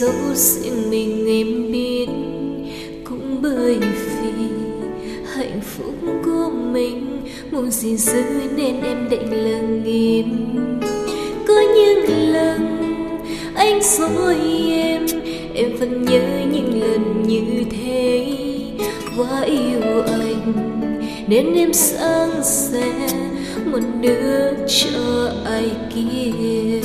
dẫu riêng mình em biết. Cũng bởi vì hạnh phúc của mình, muốn gìn giữ nên em định lặng im có những lần anh dối em em vẫn nhớ những lần như thế. Quá yêu anh, nên em sẵn sẻ một đứa cho ai kia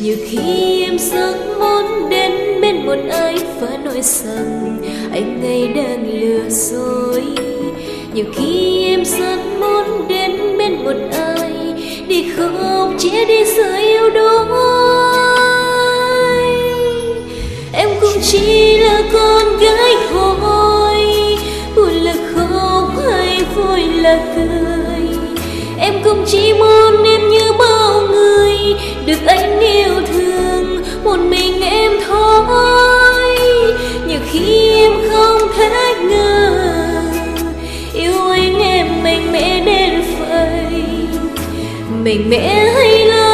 nhiều khi em rất muốn đến bên một ai và nói rằng anh ấy đang lừa dối. Nhiều khi em rất muốn đến bên một ai để không chia đi sự yêu đôi. Em cũng chỉ là con gái thôi, buồn là khóc hay vui là cười. Em cũng chỉ muốn em như bao được anh yêu thương, một mình em thôi. Nhiều khi em không thể ngờ, yêu anh em mạnh mẽ đến vậy. Mạnh mẽ hay là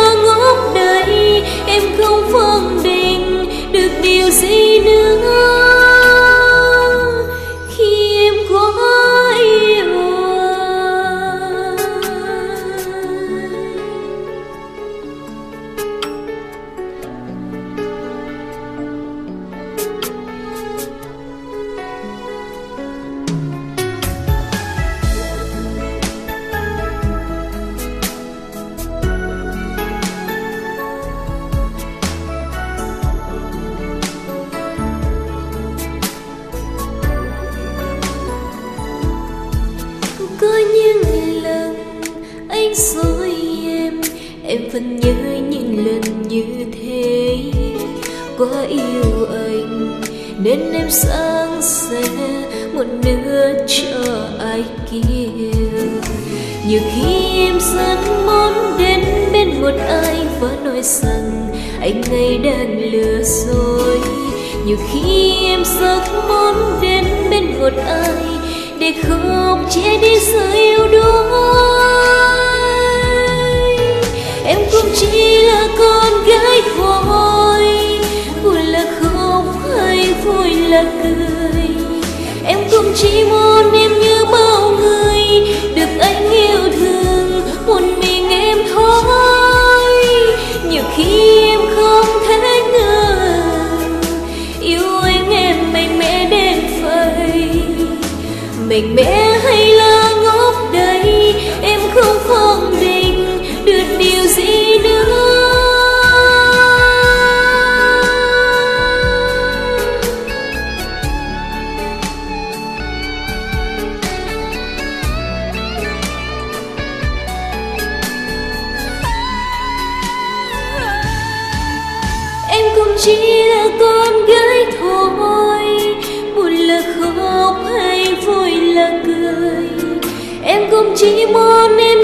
vẫn nhớ những lần như thế. Quá yêu anh, nên em sáng sẻ một nửa cho ai kia nhiều khi em rất muốn đến bên một ai và nói rằng anh ấy đang lừa dối. Nhiều khi em rất muốn đến bên một ai để không che đi sự yêu đuối em cũng chỉ là con gái thôi. Buồn là khóc hay vui là cười. Em cũng chỉ muốn em như bao người. Được anh yêu thương, một mình em thôi. Nhiều khi em không thể ngờ. Yêu anh em mạnh mẽ đến vậy. Mạnh mẽ chỉ là con gái thôi. Buồn là khóc hay vui là cười. Em cũng chỉ muốn em